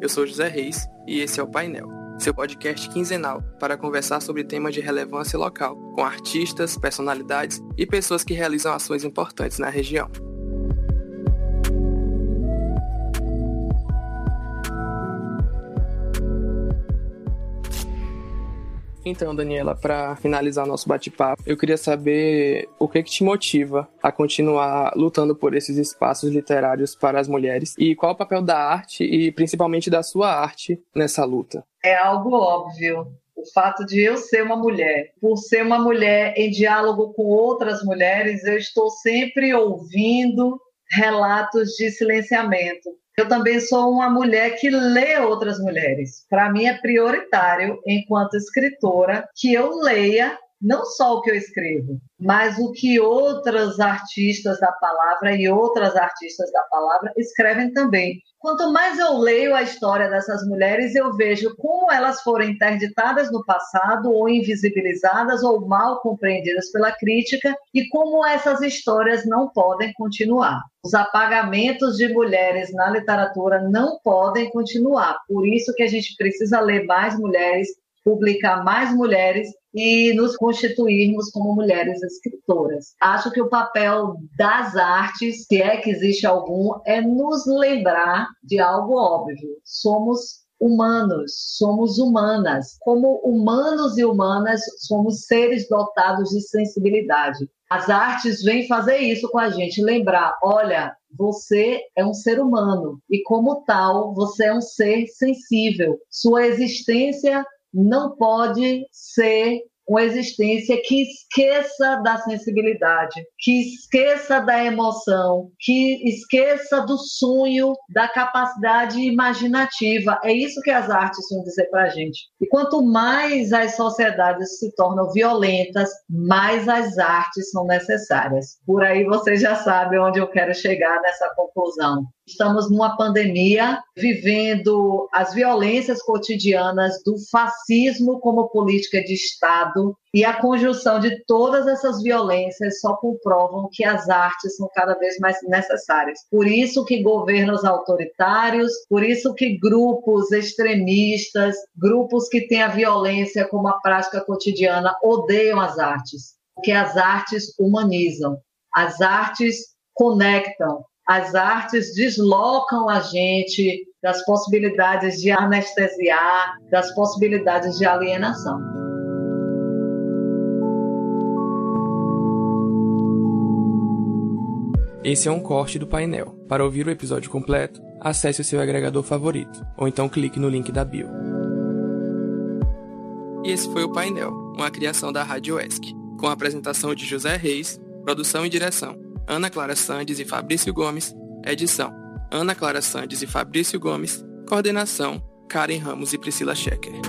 Eu sou José Reis e esse é o Painel, seu podcast quinzenal para conversar sobre temas de relevância local, com artistas, personalidades e pessoas que realizam ações importantes na região. Então, Daniela, para finalizar nosso bate-papo, eu queria saber o que, que te motiva a continuar lutando por esses espaços literários para as mulheres e qual o papel da arte e principalmente da sua arte nessa luta. É algo óbvio. O fato de eu ser uma mulher, por ser uma mulher em diálogo com outras mulheres, eu estou sempre ouvindo relatos de silenciamento, eu também sou uma mulher que lê outras mulheres. Para mim é prioritário, enquanto escritora, que eu leia não só o que eu escrevo, mas o que outras artistas da palavra e outras artistas da palavra escrevem também. Quanto mais eu leio a história dessas mulheres, eu vejo como elas foram interditadas no passado, ou invisibilizadas, ou mal compreendidas pela crítica, e como essas histórias não podem continuar. Os apagamentos de mulheres na literatura não podem continuar. Por isso que a gente precisa ler mais mulheres, publicar mais mulheres e nos constituirmos como mulheres escritoras. Acho que o papel das artes, se é que existe algum, é nos lembrar de algo óbvio. Somos humanos, somos humanas. Como humanos e humanas, somos seres dotados de sensibilidade. As artes vêm fazer isso com a gente, lembrar, olha, você é um ser humano e como tal, você é um ser sensível. Sua existência não pode ser uma existência que esqueça da sensibilidade, que esqueça da emoção, que esqueça do sonho, da capacidade imaginativa. É isso que as artes vão dizer para a gente. E quanto mais as sociedades se tornam violentas, mais as artes são necessárias. Por aí você já sabe onde eu quero chegar nessa conclusão. Estamos numa pandemia, vivendo as violências cotidianas do fascismo como política de Estado, e a conjunção de todas essas violências só comprovam que as artes são cada vez mais necessárias. Por isso que governos autoritários, por isso que grupos extremistas, grupos que têm a violência como a prática cotidiana odeiam as artes, porque as artes humanizam, as artes conectam, as artes deslocam a gente das possibilidades de anestesiar, das possibilidades de alienação. Esse é um corte do painel. Para ouvir o episódio completo, acesse o seu agregador favorito, ou então clique no link da bio. E esse foi o painel, uma criação da Rádio ESC, com a apresentação de José Reis, produção e direção Ana Clara Sandes e Fabrício Gomes. Edição: Ana Clara Sandes e Fabrício Gomes. Coordenação: Karen Ramos e Priscila Schecker.